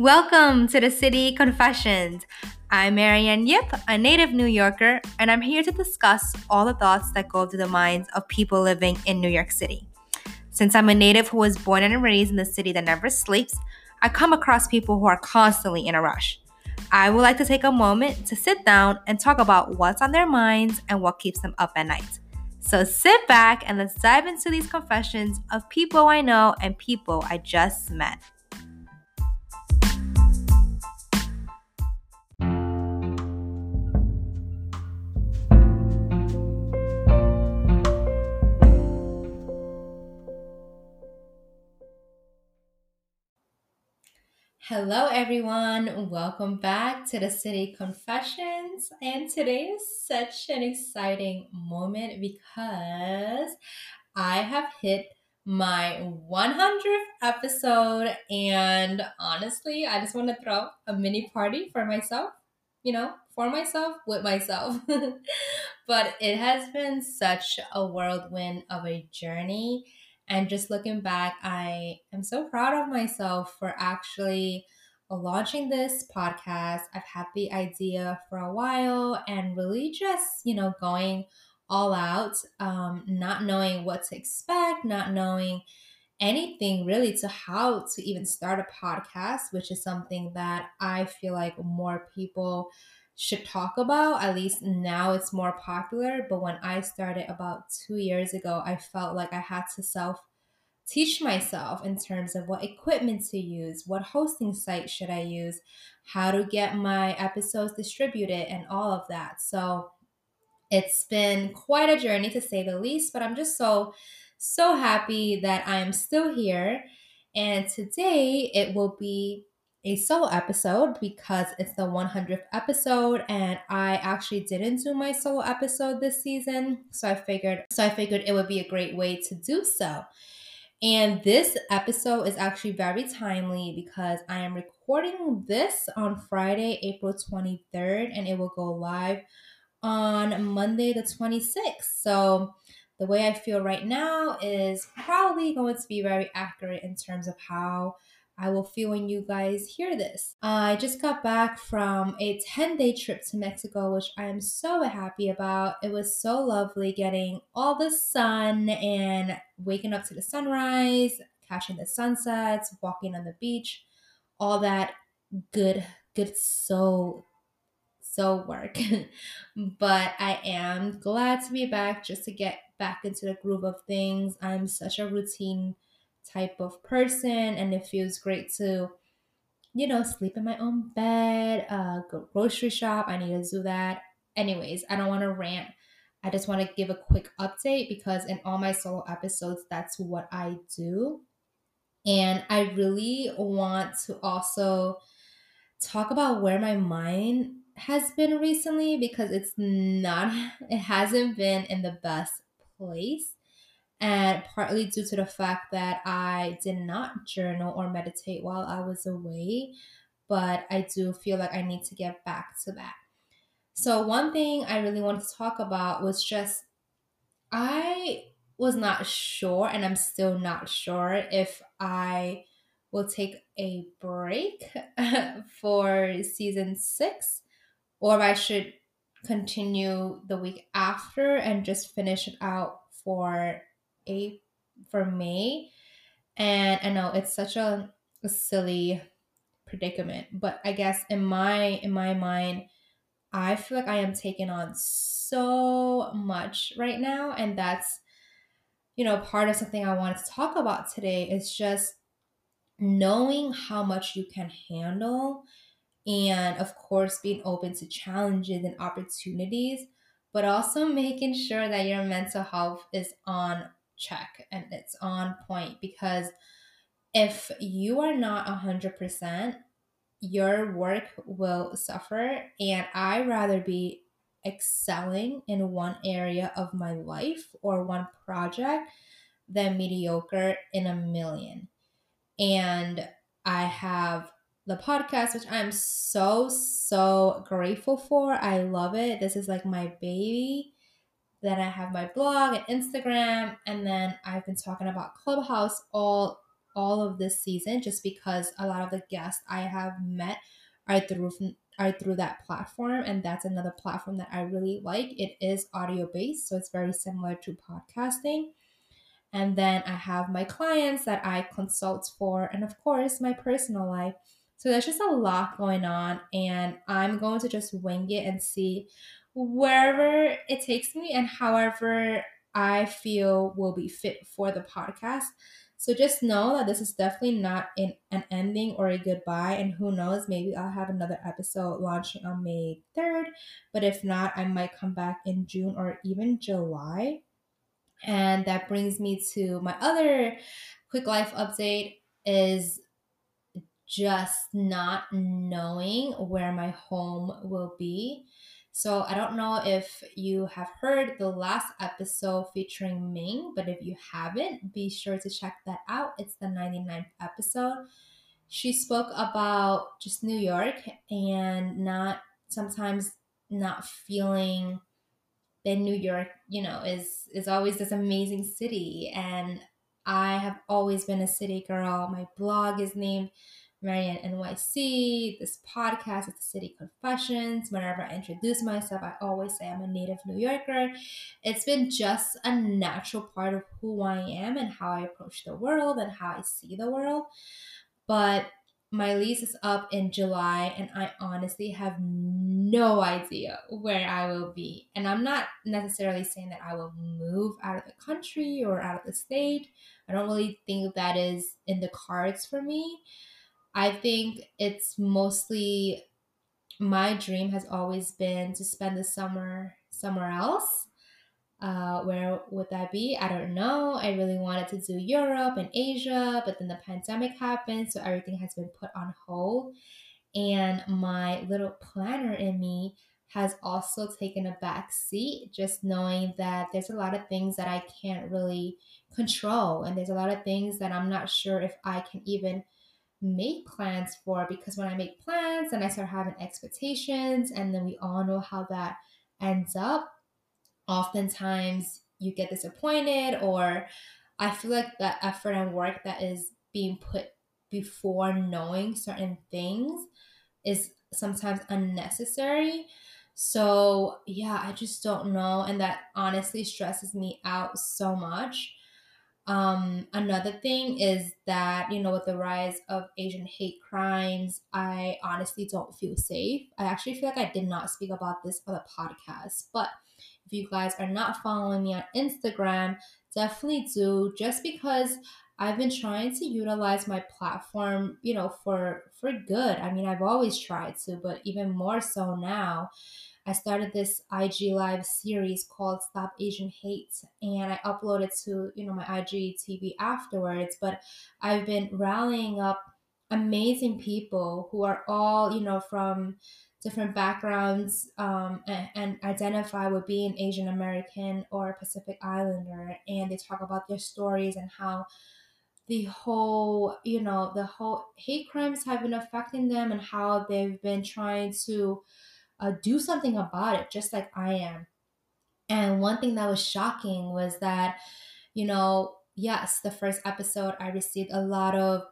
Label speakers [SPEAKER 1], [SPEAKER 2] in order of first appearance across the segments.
[SPEAKER 1] Welcome to the City Confessions. I'm Mariann Yip, a native New Yorker, and I'm here to discuss all the thoughts that go through the minds of people living in New York City. Since I'm a native who was born and raised in the city that never sleeps, I come across people who are constantly in a rush. I would like to take a moment to sit down and talk about what's on their minds and what keeps them up at night. So sit back and let's dive into these confessions of people I know and people I just met. Hello, everyone. Welcome back to the City Confessions. And today is such an exciting moment because I have hit my 100th episode. And honestly, I just want to throw a mini party for myself, you know, for myself, with myself. but it has been such a whirlwind of a journey and just looking back, I am so proud of myself for actually launching this podcast. I've had the idea for a while and really just, you know, going all out, um, not knowing what to expect, not knowing anything really to how to even start a podcast, which is something that I feel like more people should talk about. At least now it's more popular. But when I started about two years ago, I felt like I had to self teach myself in terms of what equipment to use, what hosting site should I use, how to get my episodes distributed, and all of that. So it's been quite a journey to say the least, but I'm just so, so happy that I'm still here. And today it will be a solo episode because it's the 100th episode and I actually didn't do my solo episode this season so I figured so I figured it would be a great way to do so. And this episode is actually very timely because I am recording this on Friday, April 23rd and it will go live on Monday the 26th. So the way I feel right now is probably going to be very accurate in terms of how I will feel when you guys hear this. I just got back from a 10 day trip to Mexico, which I am so happy about. It was so lovely getting all the sun and waking up to the sunrise, catching the sunsets, walking on the beach, all that good, good soul so work. but I am glad to be back just to get back into the groove of things. I'm such a routine type of person and it feels great to you know sleep in my own bed uh go grocery shop i need to do that. Anyways i don't want to rant. I just want to give a quick update because in all my solo episodes that's what i do. And i really want to also talk about where my mind has been recently because it's not it hasn't been in the best place and partly due to the fact that I did not journal or meditate while I was away, but I do feel like I need to get back to that. So, one thing I really wanted to talk about was just I was not sure, and I'm still not sure if I will take a break for season six or I should continue the week after and just finish it out for a for May. And I know it's such a, a silly predicament, but I guess in my in my mind, I feel like I am taking on so much right now, and that's you know part of something I wanted to talk about today is just knowing how much you can handle and of course being open to challenges and opportunities but also making sure that your mental health is on check and it's on point because if you are not 100%, your work will suffer. And I rather be excelling in one area of my life or one project than mediocre in a million. And I have the podcast, which I'm so, so grateful for. I love it. This is like my baby. Then I have my blog and Instagram, and then I've been talking about Clubhouse all all of this season just because a lot of the guests I have met are through are through that platform and that's another platform that I really like. It is audio based, so it's very similar to podcasting. And then I have my clients that I consult for and of course my personal life. So there's just a lot going on and I'm going to just wing it and see wherever it takes me and however I feel will be fit for the podcast. So just know that this is definitely not in an ending or a goodbye. And who knows, maybe I'll have another episode launching on May 3rd. But if not, I might come back in June or even July. And that brings me to my other quick life update is just not knowing where my home will be. So I don't know if you have heard the last episode featuring Ming, but if you haven't, be sure to check that out. It's the 99th episode. She spoke about just New York and not sometimes not feeling that New York, you know, is is always this amazing city and I have always been a city girl. My blog is named Mariann NYC. This podcast is the City Confessions. Whenever I introduce myself, I always say I'm a native New Yorker. It's been just a natural part of who I am and how I approach the world and how I see the world. But my lease is up in July, and I honestly have no idea where I will be. And I'm not necessarily saying that I will move out of the country or out of the state. I don't really think that is in the cards for me. I think it's mostly my dream has always been to spend the summer somewhere else. Uh, where would that be? I don't know. I really wanted to do Europe and Asia, but then the pandemic happened, so everything has been put on hold. And my little planner in me has also taken a back seat, just knowing that there's a lot of things that I can't really control, and there's a lot of things that I'm not sure if I can even make plans for because when I make plans and I start having expectations, and then we all know how that ends up, oftentimes you get disappointed, or I feel like the effort and work that is being put before knowing certain things is sometimes unnecessary. So, yeah, I just don't know. And that honestly stresses me out so much. Um, another thing is that, you know, with the rise of Asian hate crimes, I honestly don't feel safe. I actually feel like I did not speak about this on the podcast, but if you guys are not following me on Instagram, definitely do just because I've been trying to utilize my platform, you know, for for good. I mean, I've always tried to, but even more so now I started this IG live series called Stop Asian Hate and I uploaded to, you know, my IG TV afterwards, but I've been rallying up amazing people who are all, you know, from different backgrounds um, and, and, identify with being Asian American or Pacific Islander. And they talk about their stories and how the whole, you know, the whole hate crimes have been affecting them and how they've been trying to uh, do something about it, just like I am. And one thing that was shocking was that, you know, yes, the first episode, I received a lot of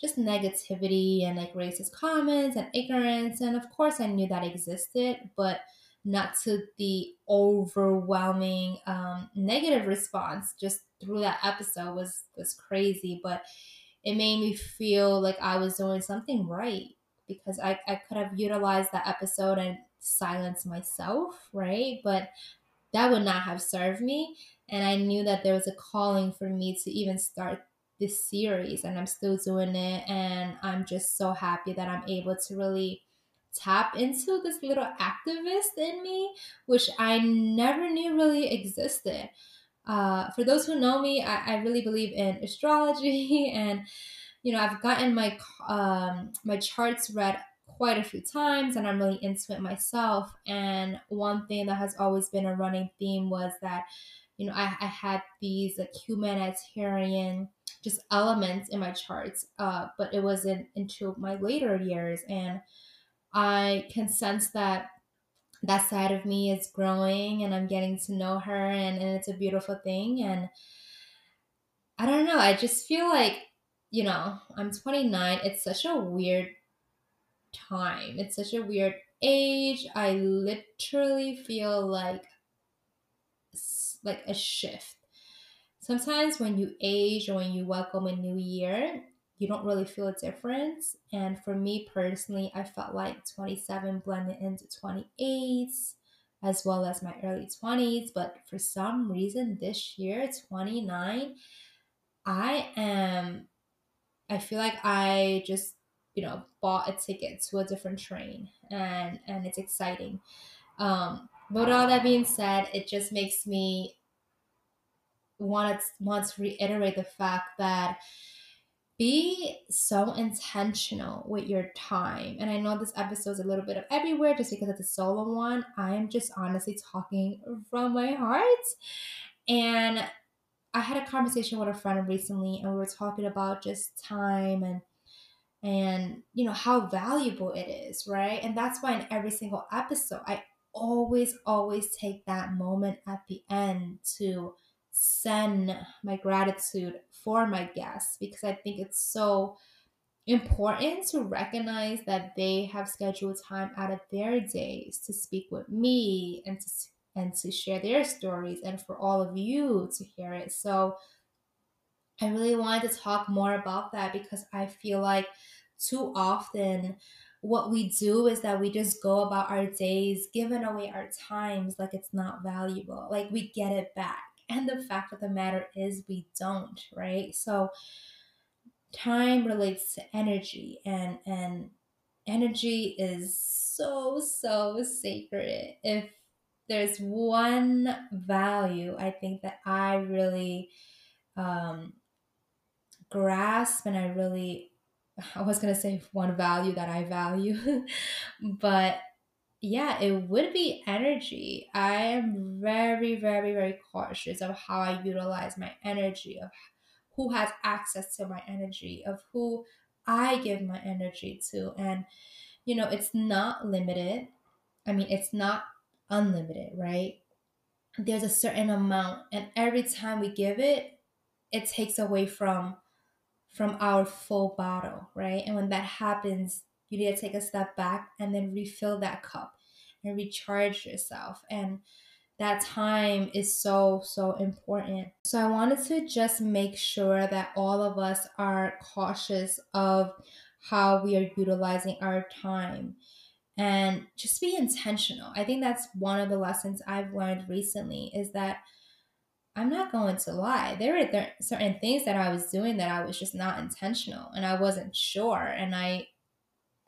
[SPEAKER 1] just negativity and like racist comments and ignorance. And of course, I knew that existed, but not to the overwhelming um, negative response just through that episode was was crazy but it made me feel like i was doing something right because i, I could have utilized that episode and silence myself, right? But that would not have served me. And I knew that there was a calling for me to even start this series, and I'm still doing it. And I'm just so happy that I'm able to really tap into this little activist in me, which I never knew really existed. Uh, for those who know me, I, I really believe in astrology, and you know I've gotten my um, my charts read quite a few times and I'm really into it myself. And one thing that has always been a running theme was that, you know, I, I had these like humanitarian just elements in my charts, uh, but it wasn't until my later years. And I can sense that that side of me is growing and I'm getting to know her and, and it's a beautiful thing. And I don't know, I just feel like you know, I'm 29. It's such a weird time. It's such a weird age. I literally feel like like a shift. Sometimes when you age or when you welcome a new year, you don't really feel a difference. And for me personally, I felt like 27 blended into 28 as well as my early 20s. But for some reason, this year, 29, I am, I feel like I just, you know, bought a ticket to a different train and, and it's exciting. Um, but all that being said, it just makes me want to, want to reiterate the fact that be so intentional with your time. And I know this episode is a little bit of everywhere just because it's a solo one. I am just honestly talking from my heart. And I had a conversation with a friend recently and we were talking about just time and and you know how valuable it is, right? And that's why in every single episode I always always take that moment at the end to send my gratitude for my guests because I think it's so important to recognize that they have scheduled time out of their days to speak with me and to and to share their stories and for all of you to hear it. So I really wanted to talk more about that because I feel like too often what we do is that we just go about our days giving away our times like it's not valuable. Like we get it back and the fact of the matter is, we don't, right? So, time relates to energy, and and energy is so so sacred. If there's one value, I think that I really um, grasp, and I really I was gonna say one value that I value, but yeah, it would be energy. I am very, very, very cautious of how I utilize my energy, of who has access to my energy, of who I give my energy to. And, you know, it's not limited. I mean, it's not unlimited, right? There's a certain amount, and every time we give it, it takes away from from our full bottle, right? And when that happens, you need to take a step back and then refill that cup and recharge yourself. And that time is so, so important. So I wanted to just make sure that all of us are cautious of how we are utilizing our time and just be intentional. I think that's one of the lessons I've learned recently is that I'm not going to lie. There were th- certain things that I was doing that I was just not intentional and I wasn't sure. And I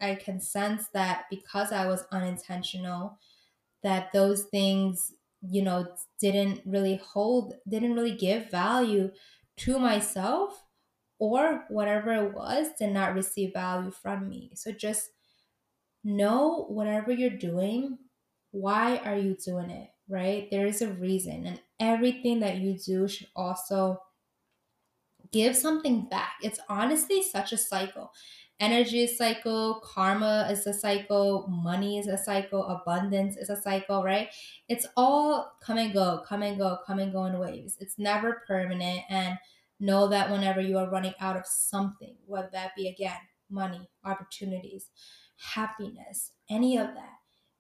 [SPEAKER 1] I can sense that because I was unintentional, that those things, you know, didn't really hold, didn't really give value to myself or whatever it was did not receive value from me. So just know whatever you're doing, why are you doing it, right? There is a reason, and everything that you do should also give something back. It's honestly such a cycle energy is cycle, karma is a cycle, money is a cycle, abundance is a cycle, right? It's all come and go, come and go, come and go in waves. It's never permanent. And know that whenever you are running out of something, whether that be again, money, opportunities, happiness, any of that,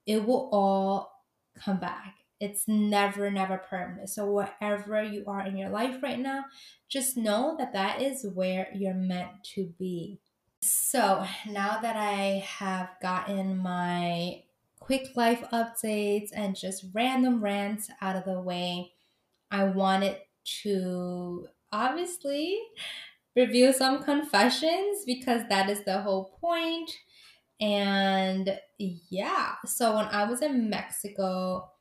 [SPEAKER 1] it will all come back. It's never, never permanent. So, wherever you are in your life right now, just know that that is where you're meant to be. So now that I have gotten my quick life updates and just random rants out of the way, I wanted to obviously review some confessions because that is the whole point. And yeah, so when I was in Mexico,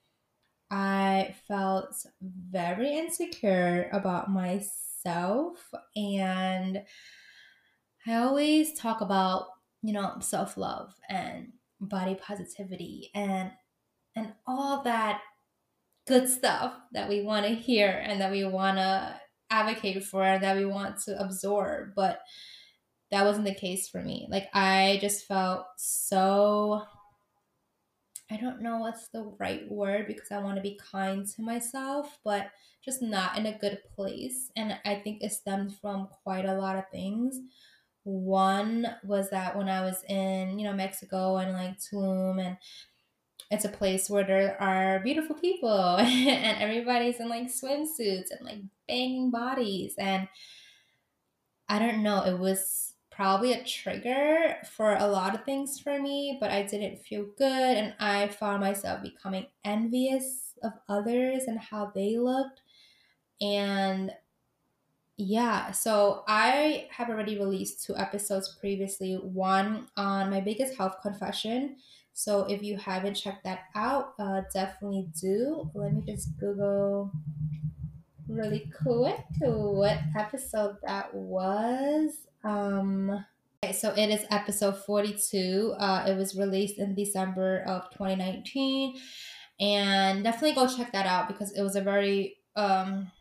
[SPEAKER 1] I felt very insecure about myself and I always talk about, you know, self-love and body positivity and and all that good stuff that we want to hear and that we want to advocate for and that we want to absorb, but that wasn't the case for me. Like I just felt so I don't know what's the right word because I want to be kind to myself, but just not in a good place. And I think it stemmed from quite a lot of things. One was that when I was in, you know, Mexico and like Tulum and it's a place where there are beautiful people and everybody's in like swimsuits and like banging bodies and I don't know, it was probably a trigger for a lot of things for me, but I didn't feel good and I found myself becoming envious of others and how they looked. And yeah, so I have already released two episodes previously, one on my biggest health confession. So if you haven't checked that out, uh, definitely do. Let me just Google really quick what episode that was. Um, okay, so it is episode 42. Uh, it was released in December of 2019. And definitely go check that out because it was a very um,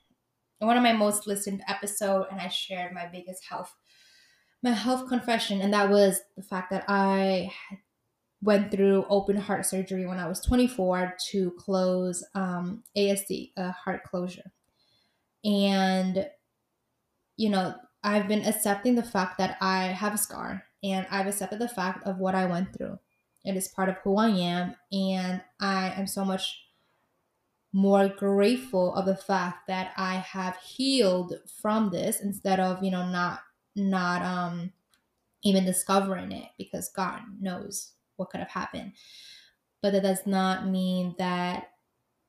[SPEAKER 1] one of my most listened episode and I shared my biggest health my health confession and that was the fact that I went through open heart surgery when I was 24 to close um, ASD, a heart closure. And, you know, I've been accepting the fact that I have a scar and I've accepted the fact of what I went through. It is part of who I am. And I am so much more grateful of the fact that I have healed from this instead of, you know, not, not, um, even discovering it because God knows what could have happened. But that does not mean that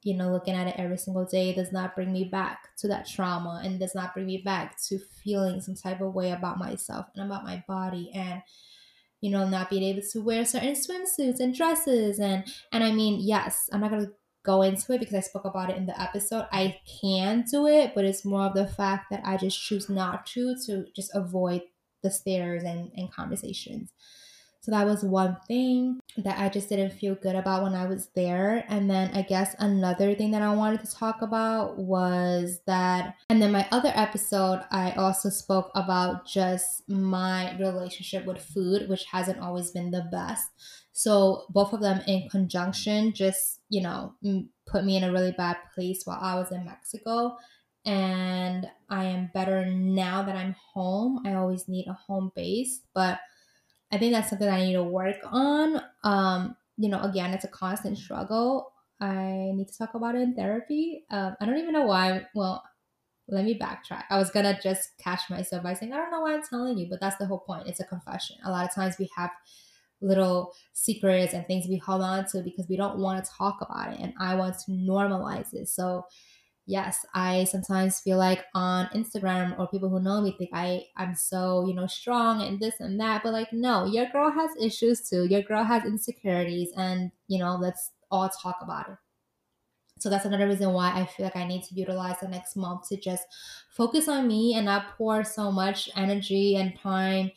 [SPEAKER 1] you know, looking at it every single day does not bring me back to that trauma and does not bring me back to feeling some type of way about myself and about my body and you know not being able to wear certain swimsuits and dresses and and I mean yes I'm not gonna go into it because I spoke about it in the episode. I can do it but it's more of the fact that I just choose not to to just avoid the stares and, and conversations so that was one thing that I just didn't feel good about when I was there. And then I guess another thing that I wanted to talk about was that, and then my other episode, I also spoke about just my relationship with food, which hasn't always been the best. So both of them in conjunction just, you know, put me in a really bad place while I was in Mexico and I am better now that I'm home. I always need a home base, but I think that's something I need to work on. Um, you know, again, it's a constant struggle. I need to talk about it in therapy. Um, I don't even know why. Well, let me backtrack. I was gonna just catch myself by saying, I don't know why I'm telling you, but that's the whole point. It's a confession. A lot of times we have little secrets and things we hold on to because we don't want to talk about it. And I want to normalize it. So yes, I sometimes feel like on Instagram or people who know me think I I'm so, you know, strong and this and that, but like no, your girl has issues too. Your girl has insecurities and, you know, let's all talk about it. So that's another reason why I feel like I need to utilize the next month to just focus on me and not pour so much energy and time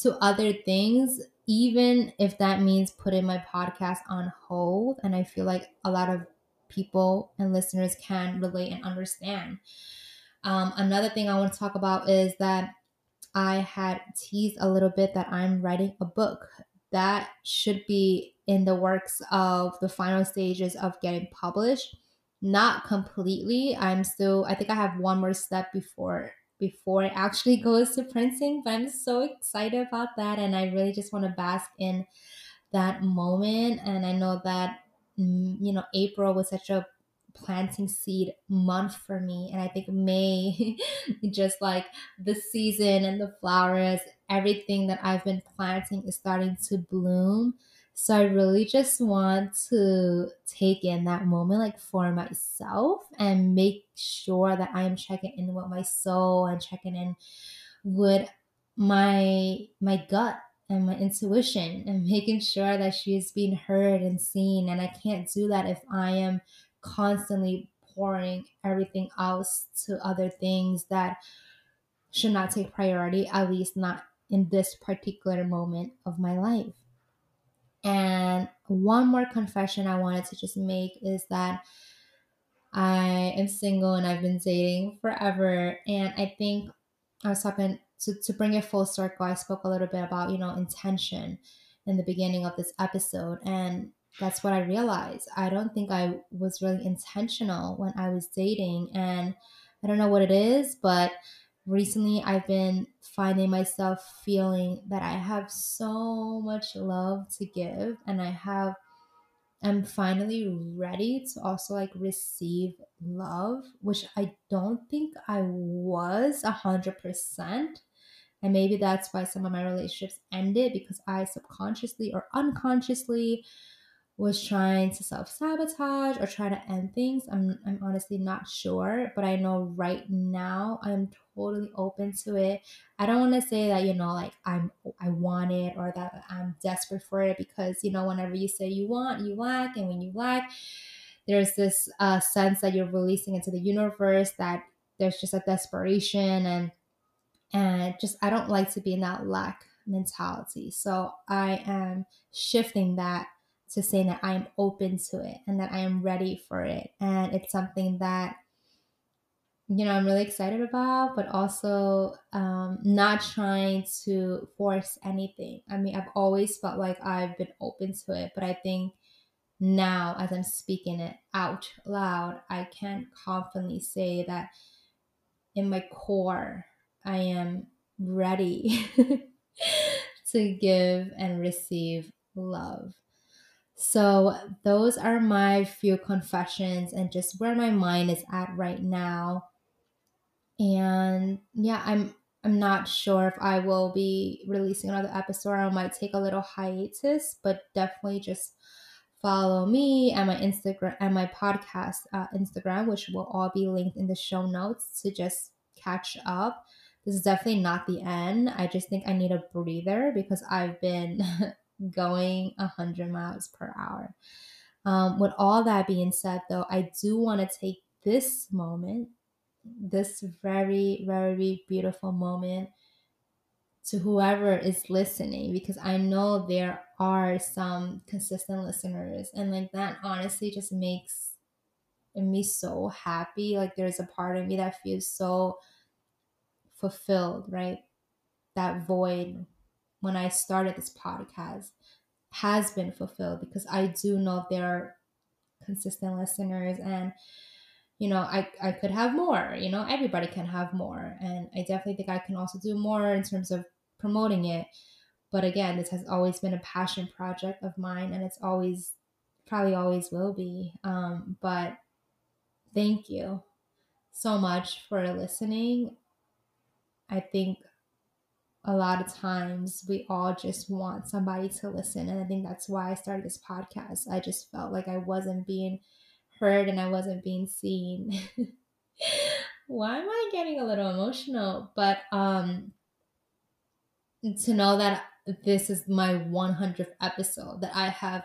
[SPEAKER 1] to other things, even if that means putting my podcast on hold. And I feel like a lot of people and listeners can relate and understand. Um, another thing I want to talk about is that I had teased a little bit that I'm writing a book that should be in the works of the final stages of getting published. Not completely. I'm still, I think I have one more step before before it actually goes to printing but i'm so excited about that and i really just want to bask in that moment and i know that you know, April was such a planting seed month for me. And I think May, just like the season and the flowers, everything that I've been planting is starting to bloom. So I really just want to take in that moment like for myself and make sure that I am checking in with my soul and checking in with my my gut and my intuition and making sure that she is being heard and seen. And I can't do that if I am constantly pouring everything else to other things that should not take priority, at least not in this particular moment of my life. And one more confession I wanted to just make is that I am single and I've been dating forever. And I think I was talking to, to bring it full circle, I spoke a little bit about, you know, intention in the beginning of this episode. And that's what I realized. I don't think I was really intentional when I was dating. And I don't know what it is, but recently I've been finding myself feeling that I have so much love to give and I have I'm finally ready to also like receive love, which I don't think I was a hundred percent. And maybe that's why some of my relationships ended because I subconsciously or unconsciously was trying to self sabotage or try to end things. I'm, I'm honestly not sure, but I know right now I'm totally open to it. I don't want to say that, you know, like I'm, I want it or that I'm desperate for it because, you know, whenever you say you want, you lack. And when you lack, there's this uh, sense that you're releasing into the universe that there's just a desperation and, and just, I don't like to be in that lack mentality. So I am shifting that to saying that I am open to it and that I am ready for it. And it's something that, you know, I'm really excited about, but also um, not trying to force anything. I mean, I've always felt like I've been open to it, but I think now as I'm speaking it out loud, I can confidently say that in my core, I am ready to give and receive love. So, those are my few confessions and just where my mind is at right now. And yeah, I'm I'm not sure if I will be releasing another episode. I might take a little hiatus, but definitely just follow me and my Instagram and my podcast uh, Instagram, which will all be linked in the show notes to just catch up. This is definitely not the end. I just think I need a breather because I've been going 100 miles per hour. Um, with all that being said, though, I do want to take this moment, this very, very beautiful moment, to whoever is listening, because I know there are some consistent listeners, and like that honestly just makes me so happy. Like there's a part of me that feels so fulfilled, right? That void when I started this podcast has been fulfilled because I do know there are consistent listeners and you know I, I could have more you know everybody can have more. And i definitely think i can also do more in terms of promoting it. But again this has always been a passion project of mine and it's always probably always will be. Um, but thank you so much for listening i think a lot of times we all just want somebody to listen. And I think that's why I started this podcast. I just felt like I wasn't being heard and I wasn't being seen. why am I getting a little emotional? But um to know that this is my 100th episode that I have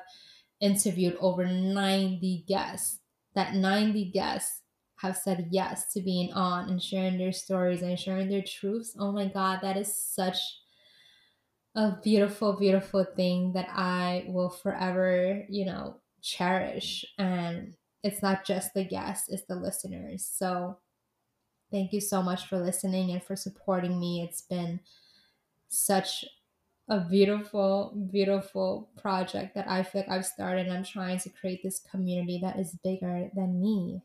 [SPEAKER 1] interviewed over 90 guests that 90 guests have said yes to being on and sharing their stories and sharing their truths. Oh my God, that is such a beautiful, beautiful thing that I will forever, you know, cherish. And it's not just the guests, it's the listeners. So thank you so much for listening and for supporting me. It's been such a beautiful, beautiful project that I feel like I've started. I'm trying to create this community that is bigger than me.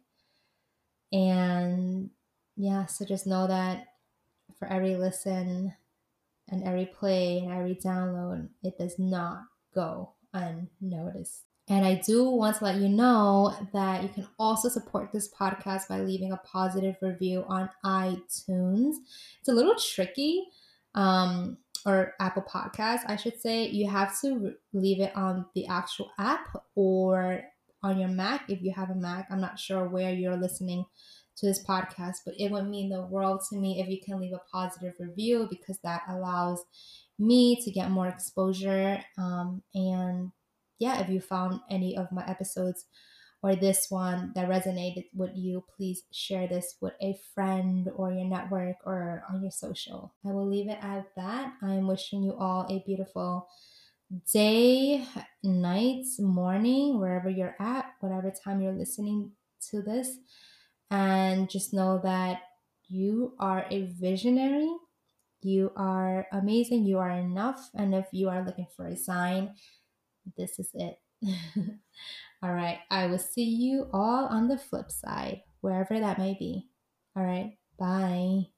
[SPEAKER 1] And yeah, so just know that for every listen and every play and every download, it does not go unnoticed. And I do want to let you know that you can also support this podcast by leaving a positive review on iTunes. It's a little tricky, um, or Apple Podcast, I should say. You have to leave it on the actual app or on your Mac if you have a Mac. I'm not sure where you're listening to this podcast, but it would mean the world to me if you can leave a positive review because that allows me to get more exposure. Um, and yeah, if you found any of my episodes or this one that resonated with you, please share this with a friend or your network or on your social. I will leave it at that. I'm wishing you all a beautiful day, night, morning, wherever you're at, whatever time you're listening to this. And just know that you are a visionary. You are amazing. You are enough. And if you are looking for a sign, this is it. all right. I will see you all on the flip side, wherever that may be. All right. Bye.